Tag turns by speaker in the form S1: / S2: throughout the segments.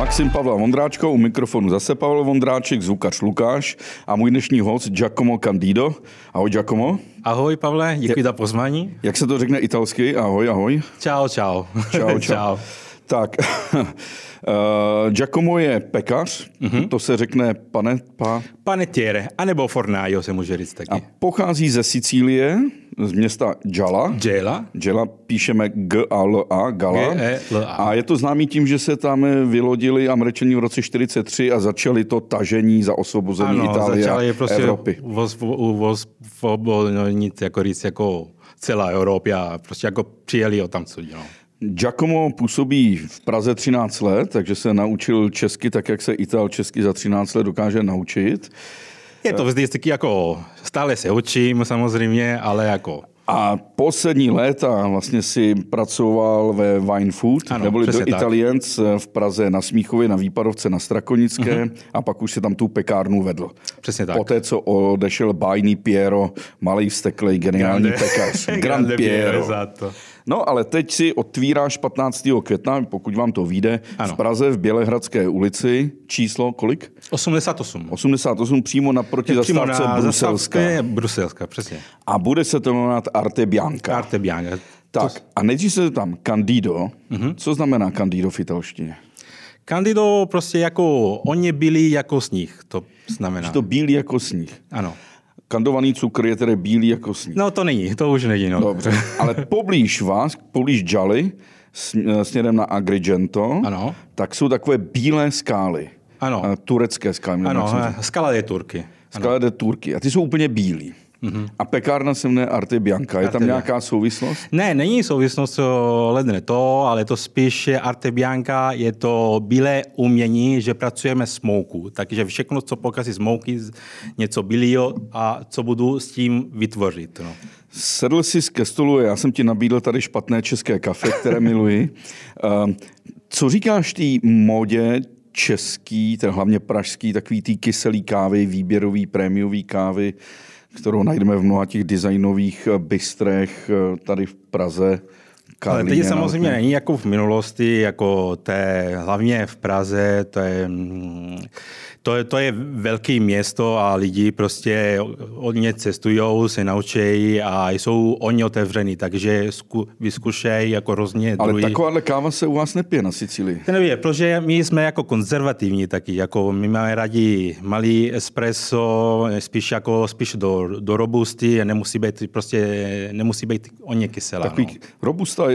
S1: Maxim Pavla Vondráčka, u mikrofonu zase Pavel Vondráček, zvukař Lukáš a můj dnešní host Giacomo Candido. Ahoj Giacomo.
S2: Ahoj Pavle, děkuji za pozvání.
S1: Jak se to řekne italsky? Ahoj, ahoj.
S2: Čau, čau.
S1: Čau, čau. Tak, uh, Giacomo je pekař, mm-hmm. to se řekne pane... Pa...
S2: Panetiere, anebo fornaio se může říct taky.
S1: A pochází ze Sicílie, z města Gela.
S2: Gela.
S1: Gela píšeme G-A-L-A, Gala.
S2: G-E-L-A.
S1: A je to známý tím, že se tam vylodili američani v roce 43 a začali to tažení za osvobození
S2: ano,
S1: Itálie
S2: začali
S1: a
S2: prostě
S1: Evropy.
S2: Voz, voz, nic jako říct, jako celá Evropa a prostě jako přijeli o tam co no.
S1: Giacomo působí v Praze 13 let, takže se naučil česky tak, jak se Ital česky za 13 let dokáže naučit.
S2: Je to vždycky jako, stále se učím samozřejmě, ale jako
S1: a poslední léta vlastně si pracoval ve Wine Food,
S2: Ano,
S1: neboli do. Italiens v Praze na Smíchově, na Výpadovce, na Strakonické
S2: Mhm.
S1: a pak už si tam tu pekárnu vedl.
S2: Přesně tak.
S1: Poté, co odešel bájný Piero, malý vsteklej, geniální
S2: Grande.
S1: pekař. Grand
S2: Grande
S1: Piero. No ale teď si otvíráš 15. května, pokud vám to vyjde,
S2: Ano.
S1: v Praze v Bělehradské ulici. Číslo kolik?
S2: 88.
S1: 88 přímo naproti
S2: Přímo
S1: zastávce
S2: na
S1: Bruselská.
S2: zastávce Bruselská, přesně.
S1: A bude se to jmenovat Arte Bianca.
S2: Arte Bianca.
S1: Tak a nejdřív se tam Candido.
S2: Mhm.
S1: Co znamená Candido v italštině?
S2: Candido prostě jako, oni byli jako sníh, to znamená.
S1: Je to bílý jako sníh.
S2: Ano.
S1: Kandovaný cukr je tedy bílý jako sníh.
S2: No to není, to už není. No.
S1: Dobře, ale poblíž vás, poblíž Jali, sm- směrem na Agrigento,
S2: Ano.
S1: tak jsou takové bílé skály.
S2: Ano.
S1: Eh, Turecké skály.
S2: Ano, eh, skala je Turky.
S1: Skály de Turky. A ty jsou úplně bílí. A pekárna se jmenuje Arte Bianca. Je tam
S2: Arte
S1: nějaká souvislost?
S2: Ne, není souvislost ledne to, ale to spíš je Arte Bianca, je to bílé umění, že pracujeme s moukou. Takže všechno, co pokazí z mouky, něco bílého a co budu s tím vytvořit. No.
S1: Sedl jsi ke stolu, já jsem ti nabídl tady špatné české kafe, které miluji. Ehm, Co říkáš té módě český, ten hlavně pražský, takový tý kyselý kávy, výběrový, prémiový kávy, kterou najdeme v mnoha těch designových eh, bistrech eh, tady v Praze.
S2: Ale teď samozřejmě
S1: no,
S2: není jako v minulosti, jako té, hlavně v Praze, to je, mm, to je, to je velké město a lidi prostě hodně cestují, se naučí a jsou oni otevření, takže zku, vyzkušejí jako různě
S1: Ale
S2: druhý.
S1: takováhle káva se u vás nepije na Sicílii.
S2: To nevím, protože my jsme jako konzervativní taky, jako my máme rádi malý espresso, spíš jako spíš do, do robusty a nemusí být prostě, nemusí být hodně kyselá.
S1: Takový
S2: no.
S1: robusta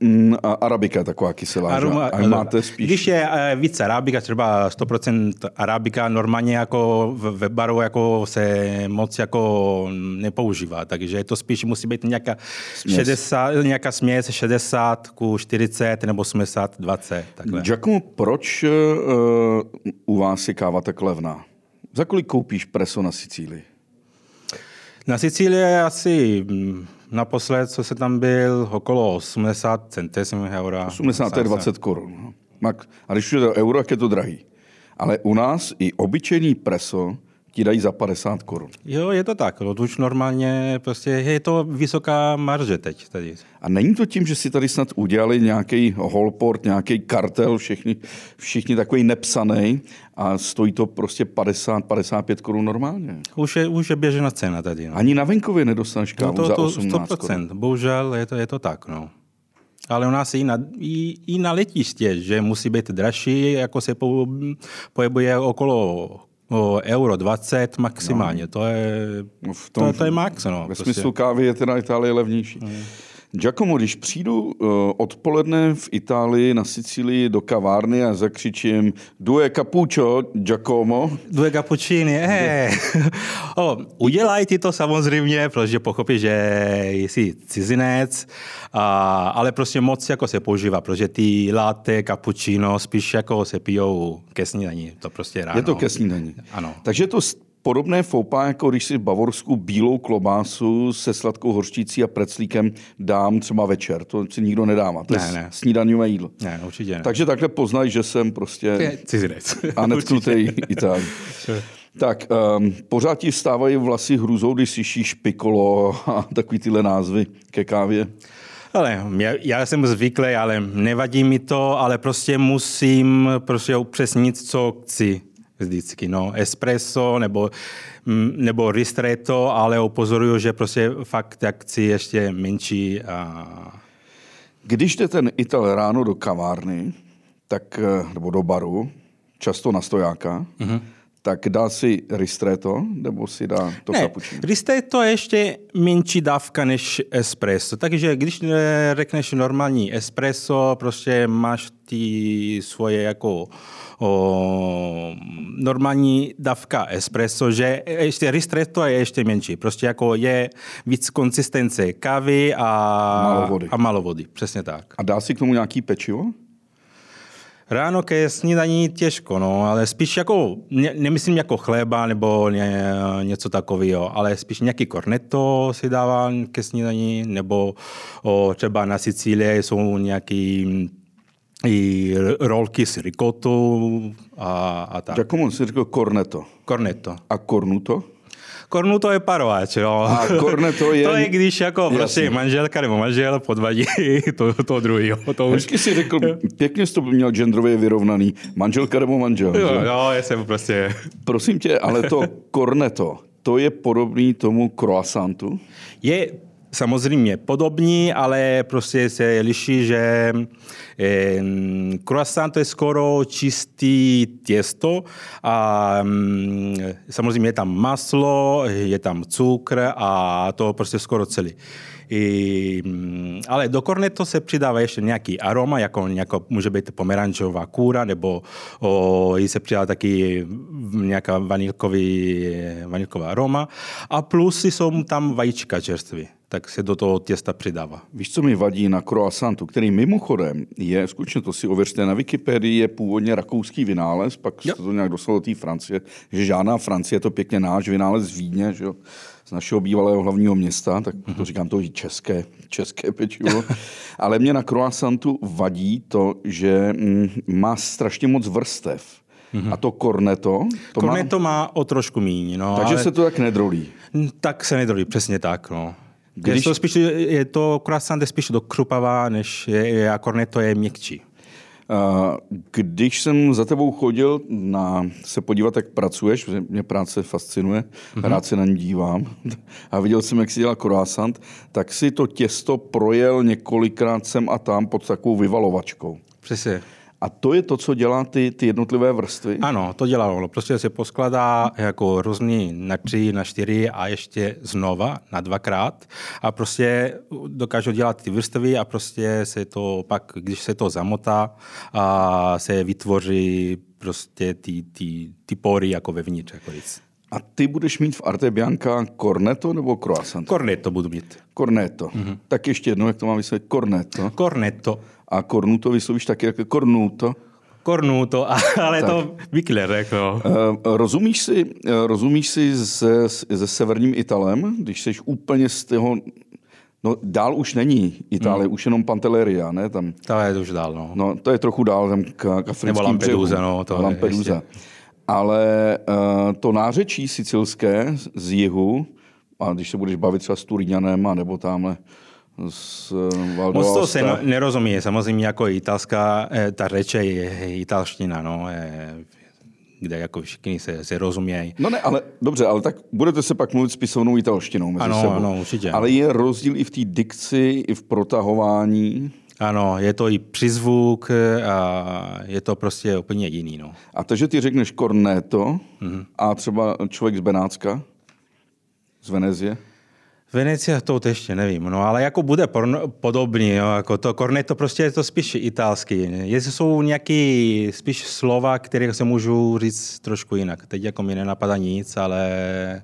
S1: mm, arabika je taková kyselá, že?
S2: Aroma-
S1: A máte spíš...
S2: Když je eh, více arabika, třeba 100% arabika, normálně jako ve baru jako se moc jako nepoužívá, takže to spíš musí být nějaká,
S1: Směs.
S2: 60, nějaká směs 60 ku 40 nebo 80, 20, takhle.
S1: Giacomo, proč uh, u vás je káva tak levná? Za kolik koupíš preso na Sicílii?
S2: Na Sicílii je asi mm, naposled, co se tam byl, okolo 80 centesimů eura.
S1: 80 je 20 korun. no. A když už je to euro, jak je to drahý. Ale u nás i obyčejný preso ti dají za 50 korun.
S2: Jo, je to tak. No, to už normálně prostě je to vysoká marže teď tady.
S1: A není to tím, že si tady snad udělali nějaký holport, nějaký kartel, všichni, všichni takový nepsaný a stojí to prostě 50-55 korun normálně.
S2: Už je, už je běžná cena tady. No.
S1: Ani na venkově nedostaneš
S2: No
S1: kávu
S2: to,
S1: za
S2: to
S1: 18 korun.
S2: 100%. Bohužel je to, je to tak. No. Ale u nás i na, i, i na letiště, že musí být dražší, jako se po, pohybuje okolo o euro 20 maximálně. No. To, je,
S1: No v
S2: to, to je max. No,
S1: Ve
S2: prostě.
S1: smyslu kávy je teda Itálie levnější. Mm. Giacomo, když přijdu uh, odpoledne v Itálii na Sicílii do kavárny a zakřičím due cappuccio, Giacomo,
S2: Dvě kapučíny, eh. o, udělaj ty to samozřejmě, protože pochopí, že jsi cizinec, a, ale prostě moc jako se používá, protože ty latte, cappuccino spíš jako se pijou ke snídani, to prostě ráno.
S1: je to ke snídani.
S2: Ano.
S1: Takže to podobné foupa, jako když si v Bavorsku bílou klobásu se sladkou hořčící a preclíkem dám třeba večer. To si nikdo nedává. To je
S2: Ne, ne.
S1: snídaňové jídlo.
S2: Ne, určitě ne.
S1: Takže takhle poznají, že jsem prostě
S2: cizinec.
S1: a netknutý Itálii. Tak, um, pořád ti vstávají vlasy hrůzou, když slyšíš pikolo a takový tyhle názvy ke kávě.
S2: Ale já, já jsem zvyklý, ale nevadí mi to, ale prostě musím prostě upřesnit, co chci vždycky. No, espresso nebo, mm, nebo ristretto, ale upozoruju, že prostě fakt tak chci ještě menší. A...
S1: Když jde ten Ital ráno do kavárny, tak, eh, nebo do baru, často na stojáka, mm-hmm tak dá si ristretto, nebo si dá to ne, cappuccino?
S2: ristretto je ještě menší dávka než espresso. Takže když řekneš normální espresso, prostě máš ty svoje jako o, normální dávka espresso, že ještě ristretto je ještě menší. Prostě jako je víc konsistence kávy a
S1: malo vody.
S2: A malo vody, přesně tak.
S1: A dá si k tomu nějaký pečivo?
S2: Ráno ke snídaní těžko, no, ale spíš jako, ne, nemyslím jako chleba nebo ně, něco takového, ale spíš nějaký cornetto si dává ke snídaní, nebo o, třeba na Sicílii jsou nějaký i rolky s ricotou a, a tak.
S1: Giacomo si řekl cornetto.
S2: Cornetto.
S1: A cornuto?
S2: Kornuto je parovač, jo.
S1: A korneto je...
S2: to je, když jako prostě manželka nebo manžel podvadí to, to druhýho. To
S1: už... si řekl, pěkně jsi to měl genderově vyrovnaný. Manželka nebo manžel.
S2: Jo, jo, já jsem prostě...
S1: Prosím tě, ale to korneto, to je podobný tomu croissantu?
S2: Je samozřejmě podobní, ale prostě se liší, že croissant je skoro čistý těsto a mm, samozřejmě je tam maslo, je tam cukr a to prostě skoro celý. I, mm, ale do korneto se přidává ještě nějaký aroma, jako, jako může být pomerančová kůra, nebo o, se přidává taky nějaká vanilkový, vanilková aroma. A plus jsou tam vajíčka čerství tak se do toho těsta přidává.
S1: Víš, co mi vadí na croissantu, který mimochodem je, skutečně to si ověřte na Wikipedii, je původně rakouský vynález, pak se to nějak dostalo do té Francie, že žádná Francie, je to pěkně náš vynález z Vídně, že jo, z našeho bývalého hlavního města, tak to říkám to i české, české pečivo. Ale mě na croissantu vadí to, že mm, má strašně moc vrstev. Mm-hmm. A to korneto?
S2: To korneto má... má o trošku míň. No,
S1: Takže ale... se to tak nedrolí.
S2: Tak se nedrolí, přesně tak. No. Když... Je to, spíš, je to croissant je spíš do krupavá, než je, je a korneto je měkčí.
S1: Když jsem za tebou chodil na, se podívat, jak pracuješ, protože mě práce fascinuje, mm-hmm. rád se na ní dívám, a viděl jsem, jak si dělá croissant, tak si to těsto projel několikrát sem a tam pod takovou vyvalovačkou.
S2: Přesně.
S1: A to je to, co dělá ty, ty jednotlivé vrstvy?
S2: Ano, to dělá ono. Prostě se poskladá jako různý na tři, na čtyři a ještě znova na dvakrát. A prostě dokážou dělat ty vrstvy a prostě se to pak, když se to zamotá, a se vytvoří prostě ty, ty, ty pory jako vevnitř. Jako
S1: A ty budeš mít v Arte Bianca cornetto nebo croissant?
S2: Cornetto budu mít.
S1: Cornetto. Mm-hmm. Tak ještě jednou, jak to mám vysvětlit? Cornetto.
S2: Cornetto
S1: a kornuto vyslovíš taky jako kornuto.
S2: Kornuto, ale tak. to Wikler řekl.
S1: Uh, rozumíš si, uh, rozumíš si se, se severním Italem, když jsi úplně z toho No, dál už není Itálie, hmm. už jenom Pantelleria, ne? Tam,
S2: to je už dál, no.
S1: no. to je trochu dál, tam k, k
S2: Nebo Lampedusa, no. To
S1: Lampedusa. Je Ale uh, to nářečí sicilské z jihu, a když se budeš bavit třeba s Turňanem, nebo tamhle
S2: z eh, Moc to se nerozumí. Samozřejmě jako italská, eh, ta řeč je italština, no, kde jako všichni se, se rozumějí.
S1: No ne, ale dobře, ale tak budete se pak mluvit spisovnou italštinou mezi
S2: ano,
S1: sebou.
S2: Ano, určitě.
S1: Ale je rozdíl i v té dikci, i v protahování.
S2: Ano, je to i přizvuk a je to prostě úplně jiný. No.
S1: A to, že ty řekneš corneto mm-hmm. a třeba člověk z Benátska, z Venezie?
S2: Venecia to ještě nevím, no ale jako bude podobný, jo, jako to korneto prostě je to spíš italský. Jestli jsou nějaké spíš slova, které se můžu říct trošku jinak. Teď jako mi nenapadá nic, ale...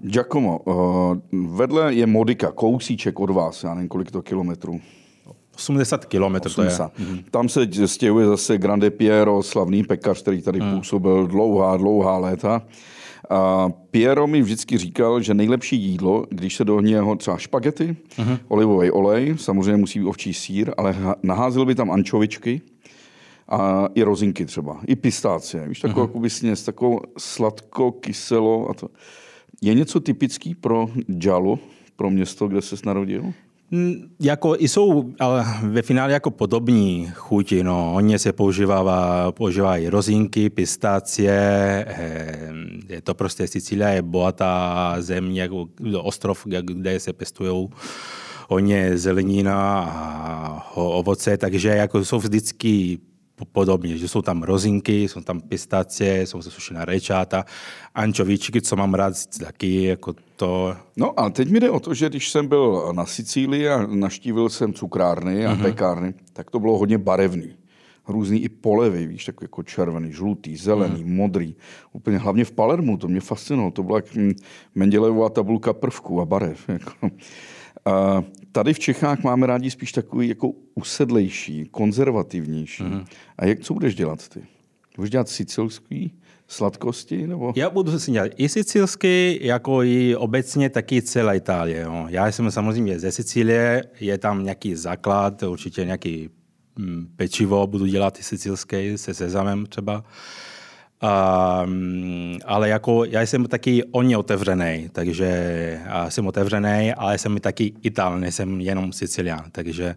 S1: Giacomo, uh, vedle je Modika, kousíček od vás, já nevím, kolik to kilometrů.
S2: 80 kilometrů to je.
S1: Mhm. Tam se stěhuje zase Grande Piero, slavný pekař, který tady hmm. působil dlouhá, dlouhá léta. A Piero mi vždycky říkal, že nejlepší jídlo, když se do něho třeba špagety, uh-huh. olivový olej, samozřejmě musí být ovčí sír, ale naházil by tam ančovičky a i rozinky třeba, i pistácie. Víš, takovou uh-huh. jakoby sněz, takovou sladko, kyselo a to. Je něco typický pro Džalo, pro město, kde se narodil?
S2: Jako jsou ale ve finále jako podobní chuti. No. Oni se používá, používají rozinky, pistácie, eh, je to prostě Sicília je bohatá země, jako ostrov, kde se pěstují hodně zelenina a ovoce, takže jako jsou vždycky podobně, že jsou tam rozinky, jsou tam pistácie, jsou sušená rajčáta, ančovíčky, co mám rád taky, jako to.
S1: No a teď mi jde o to, že když jsem byl na Sicílii a naštívil jsem cukrárny a uh-huh. pekárny, tak to bylo hodně barevný. Různý i polevy, víš, tak jako červený, žlutý, zelený, uh-huh. modrý. Úplně hlavně v Palermu, to mě fascinovalo. To byla jak Mendelevová tabulka prvků a barev. Jako. A tady v Čechách máme rádi spíš takový jako usedlejší, konzervativnější. Uh-huh. A jak, co budeš dělat ty? Budeš dělat sicilský sladkosti? Nebo?
S2: Já budu si dělat i sicilský, jako i obecně taky celá Itálie. Jo. Já jsem samozřejmě ze Sicílie, je tam nějaký základ, určitě nějaký hm, pečivo budu dělat i sicilský se sezamem třeba. Um, ale jako já jsem taky ně otevřený, takže jsem otevřený, ale jsem taky Ital, nejsem jenom Sicilián, takže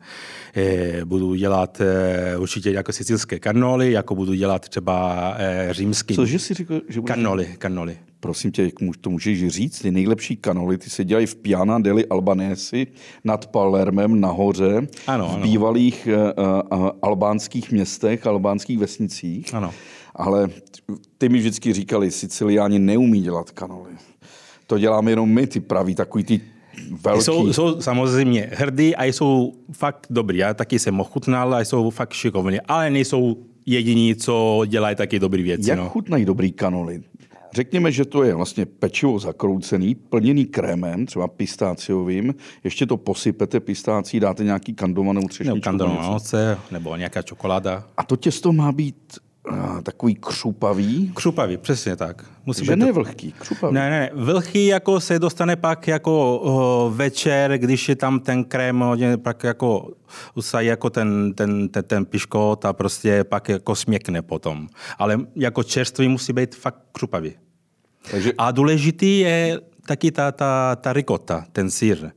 S2: eh, budu dělat eh, určitě jako sicilské kanoli, jako budu dělat třeba eh, římský.
S1: Cože jsi řekl? Že
S2: budeš... Kanoli, kanoli.
S1: Prosím tě, to můžeš říct, ty nejlepší kanoly, ty se dělají v Piana deli Albanesi nad Palermem nahoře,
S2: ano,
S1: v
S2: ano.
S1: bývalých uh, uh, albánských městech, albánských vesnicích.
S2: Ano
S1: ale ty mi vždycky říkali, Siciliáni neumí dělat kanoly. To děláme jenom my, ty praví, takový ty velký.
S2: Jsou, jsou samozřejmě hrdí a jsou fakt dobrý. Já taky jsem ochutnal a jsou fakt šikovní, ale nejsou jediní, co dělají taky dobrý věci.
S1: Jak
S2: no.
S1: chutnají dobrý kanoly? Řekněme, že to je vlastně pečivo zakroucený, plněný krémem, třeba pistáciovým, ještě to posypete pistácí, dáte nějaký kandovanou třešničku. Nebo
S2: kandovanou nebo nějaká čokoláda.
S1: A to těsto má být takový křupavý.
S2: Křupavý, přesně tak.
S1: Musí že být ne vlhký, křupavý.
S2: Ne, ne, vlhký jako se dostane pak jako o, večer, když je tam ten krém, hodně pak jako usají jako ten, ten, ten, ten piškot a prostě pak jako směkne potom. Ale jako čerstvý musí být fakt křupavý. Takže... A důležitý je taky ta, ta, ta rikota, ten sír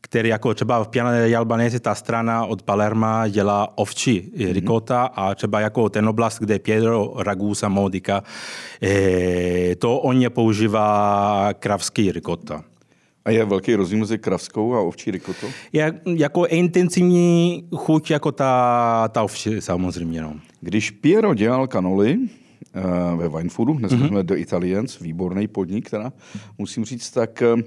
S2: který jako třeba v Piana Albanese ta strana od Palerma dělá ovčí mm-hmm. rikota a třeba jako ten oblast, kde je Pietro Ragusa Modica, eh, to on je používá kravský rikota.
S1: A je velký rozdíl mezi kravskou a ovčí rikotou?
S2: Je jako intenzivní chuť jako ta, ta ovčí samozřejmě. No.
S1: Když Piero dělal kanoli, eh, ve Winefoodu, dnes mm-hmm. jsme do Italians, výborný podnik, teda musím říct, tak eh,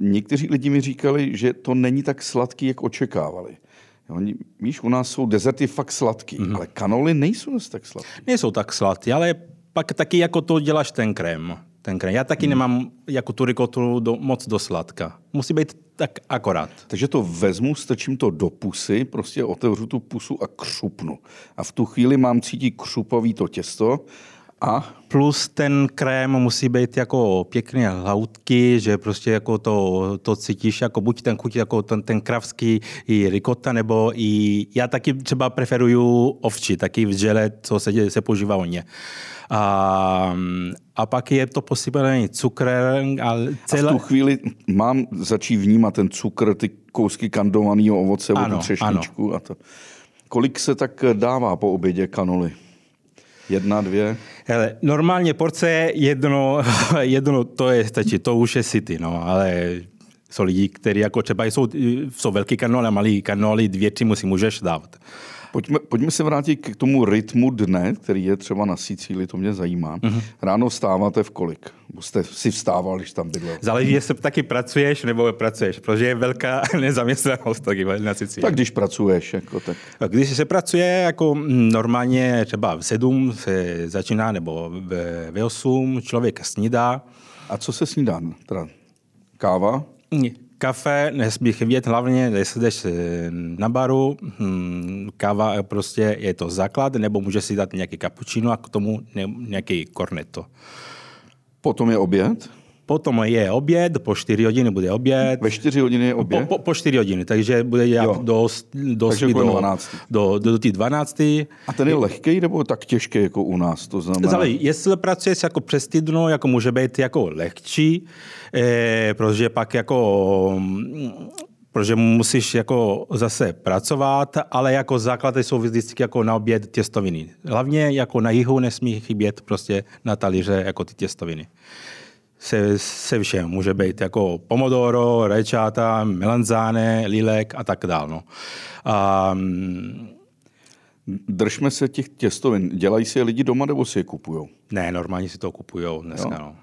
S1: někteří lidi mi říkali, že to není tak sladký, jak očekávali. Oni, víš, u nás jsou dezerty fakt sladký, mm-hmm. ale kanoly nejsou tak sladké.
S2: Nejsou tak sladké, ale pak taky jako to děláš ten krém. Ten krém. Já taky mm. nemám jako tu rikotu do, moc do sladka. Musí být tak akorát.
S1: Takže to vezmu, strčím to do pusy, prostě otevřu tu pusu a křupnu. A v tu chvíli mám cítit křupový to těsto a?
S2: Plus ten krém musí být jako pěkně hloutky, že prostě jako to, to cítíš jako buď ten chuť jako ten, ten kravský i rikota, nebo i já taky třeba preferuju ovči, taky v žele, co se, se používá hodně. A, a pak je to posypané cukrem.
S1: A, celé... a v tu chvíli mám začít vnímat ten cukr, ty kousky kandovaného ovoce, ano, třešničku ano. a to. Kolik se tak dává po obědě kanoly? Jedna, dvě?
S2: Hele, normálně porce jedno, jedno to je stačí, to už je city, no, ale jsou lidi, kteří jako třeba jsou, jsou velký kanál a malý kanál, dvě, tři musí můžeš dávat.
S1: Pojďme, pojďme se vrátit k tomu rytmu dne, který je třeba na Sicílii, to mě zajímá. Uh-huh. Ráno vstáváte v kolik? Jste si vstával, když tam bydlel?
S2: Záleží, jestli taky pracuješ nebo pracuješ, protože je velká nezaměstnanost taky na Sicílii.
S1: Tak když pracuješ, jako tak.
S2: Když se pracuje jako normálně třeba v sedm se začíná, nebo ve, osm člověk snídá.
S1: A co se snídá? Teda káva?
S2: Kafe nesmí chybět, hlavně jestli jdeš eh, na baru, hm, káva prostě je to základ, nebo může si dát nějaký cappuccino a k tomu nějaký cornetto.
S1: Potom je oběd?
S2: Potom je oběd, po 4 hodiny bude oběd.
S1: Ve 4 hodiny je oběd?
S2: Po, po, po 4 hodiny, takže bude dělat do, do, takže do, 12. do, do, do tý 12.
S1: A ten je lehký nebo tak těžký jako u nás? To znamená...
S2: Záleží, jestli pracuješ jako přes týdno, jako může být jako lehčí, eh, protože pak jako protože musíš jako zase pracovat, ale jako základy jsou vždycky jako na oběd těstoviny. Hlavně jako na jihu nesmí chybět prostě na talíře jako ty těstoviny. Se, se všem. Může být jako pomodoro, rečáta, melanzáne, lilek a tak dále. No. Um,
S1: Držme se těch těstovin. Dělají si je lidi doma nebo si je kupují?
S2: Ne, normálně si to kupují dneska. No.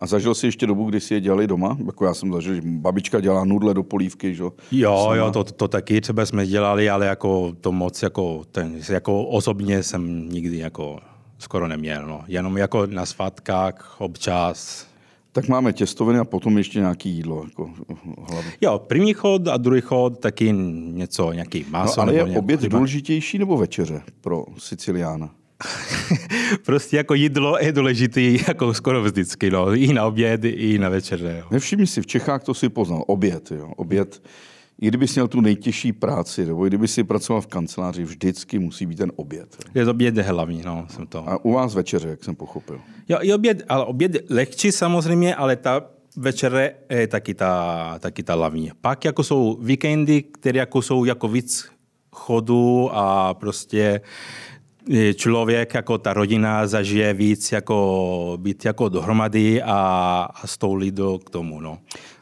S1: A zažil jsi ještě dobu, kdy si je dělali doma? Jako já jsem zažil, že babička dělá nudle do polívky, že?
S2: Jo, Sama. jo, to, to taky třeba jsme dělali, ale jako to moc jako, ten, jako osobně jsem nikdy jako skoro neměl. No. Jenom jako na svátkách občas.
S1: Tak máme těstoviny a potom ještě nějaký jídlo. Jako.
S2: Jo, první chod a druhý chod taky něco, nějaký maso.
S1: No, ale
S2: nebo
S1: je oběd důležitější nebo večeře pro Siciliána?
S2: prostě jako jídlo je důležité jako skoro vždycky, no. i na oběd, i na večeře. Jo.
S1: Nevšimni si, v Čechách to si poznal, oběd. Jo. Oběd, i kdyby měl tu nejtěžší práci, nebo i kdyby si pracoval v kanceláři, vždycky musí být ten oběd.
S2: Je oběd hlavní, no, jsem to.
S1: A u vás večeře, jak jsem pochopil.
S2: Jo, i oběd, ale oběd lehčí samozřejmě, ale ta večere je taky ta, taky ta hlavní. Pak jako jsou víkendy, které jako jsou jako víc chodu a prostě člověk, jako ta rodina zažije víc jako být jako dohromady a, a stoulí do k tomu. No.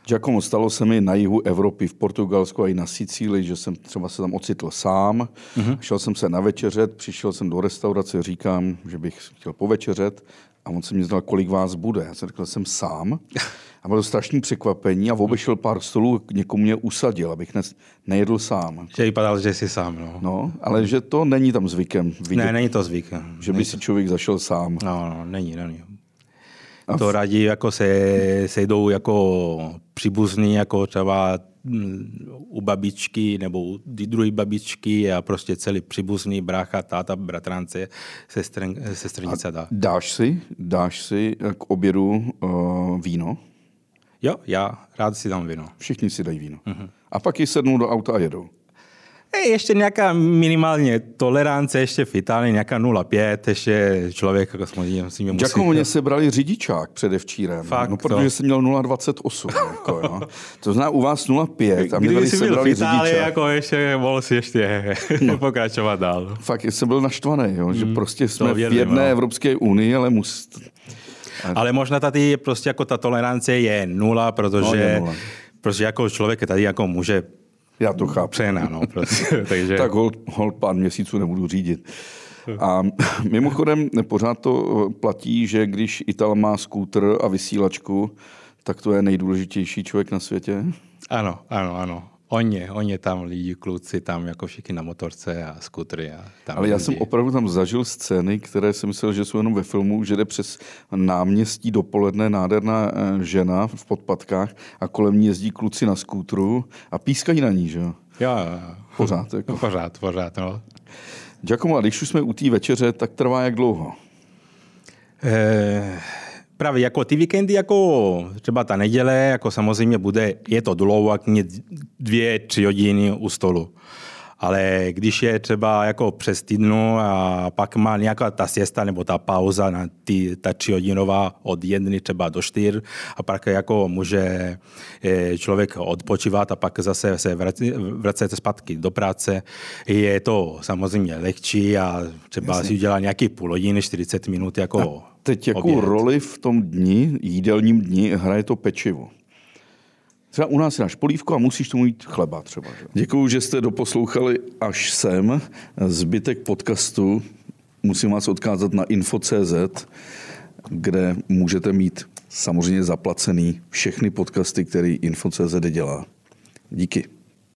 S1: Giacomo, stalo se mi na jihu Evropy, v Portugalsku a i na Sicílii, že jsem třeba se tam ocitl sám. Mm-hmm. Šel jsem se na večeřet, přišel jsem do restaurace, říkám, že bych chtěl povečeřet a on se mě zeptal, kolik vás bude. Já jsem řekl, jsem sám. A bylo to strašné překvapení a obešel pár stolů, někomu mě usadil, abych ne, nejedl sám.
S2: Že vypadal, že jsi sám, no.
S1: No, ale že to není tam zvykem.
S2: Vidět, ne, není to zvykem.
S1: Že by si člověk zašel sám.
S2: No, no, není, není. To radí jako se sejdou jako příbuzní, jako třeba mm, u babičky nebo u druhé babičky a prostě celý příbuzný, brácha, táta, bratrance, sestrnice. Dá.
S1: Dáš si, dáš si k obědu uh, víno?
S2: Jo, já rád si dám víno.
S1: Všichni si dají víno. Uh-huh. A pak ji sednou do auta a jedou.
S2: Je ještě nějaká minimálně tolerance, ještě v Itálii nějaká 0,5, ještě člověk jako samozřejmě si musí...
S1: Giacomo mě sebrali řidičák předevčírem, Fakt, no, protože to. jsem měl 0,28. jako, jo. To zná u vás 0,5 a mě tady sebrali v Itálii, řidičák.
S2: jako ještě mohl si ještě no. pokračovat dál.
S1: Fakt, jsem byl naštvaný, jo, že mm, prostě jsme v jedné no. Evropské unii, ale musí
S2: ale možná tady prostě jako ta tolerance je nula, protože, no, je nula. protože jako člověk tady jako může
S1: já to chápu.
S2: Přená, no, prostě, takže...
S1: tak hold, hold pár měsíců nebudu řídit. A mimochodem pořád to platí, že když Ital má skútr a vysílačku, tak to je nejdůležitější člověk na světě?
S2: Ano, ano, ano. Oni, oni tam lidi, kluci tam jako všichni na motorce a skutry. A tam
S1: Ale já lidi. jsem opravdu tam zažil scény, které jsem myslel, že jsou jenom ve filmu, že jde přes náměstí dopoledne nádherná eh, žena v podpatkách a kolem ní jezdí kluci na skútru a pískají na ní, že jo?
S2: Jo,
S1: Pořád. Jako.
S2: Pořád, pořád, no.
S1: Giacomo, a když už jsme u té večeře, tak trvá jak dlouho?
S2: Eh Právě jako ty víkendy, jako třeba ta neděle, jako samozřejmě bude, je to dlouho, jak dvě, tři hodiny u stolu. Ale když je třeba jako přes týdnu a pak má nějaká ta siesta nebo ta pauza na ty, ta hodinová od jedny třeba do čtyř a pak jako může eh, člověk odpočívat a pak zase se vracet zpátky do práce. Je to samozřejmě lehčí a třeba Jasně. si udělá nějaký půl hodiny, 40 minut jako a
S1: teď jakou oběd. roli v tom dni, jídelním dni, hraje to pečivo? Třeba u nás je náš polívko a musíš tomu jít chleba třeba. Že? Děkuju, že jste doposlouchali až sem. Zbytek podcastu musím vás odkázat na info.cz, kde můžete mít samozřejmě zaplacený všechny podcasty, který info.cz dělá. Díky.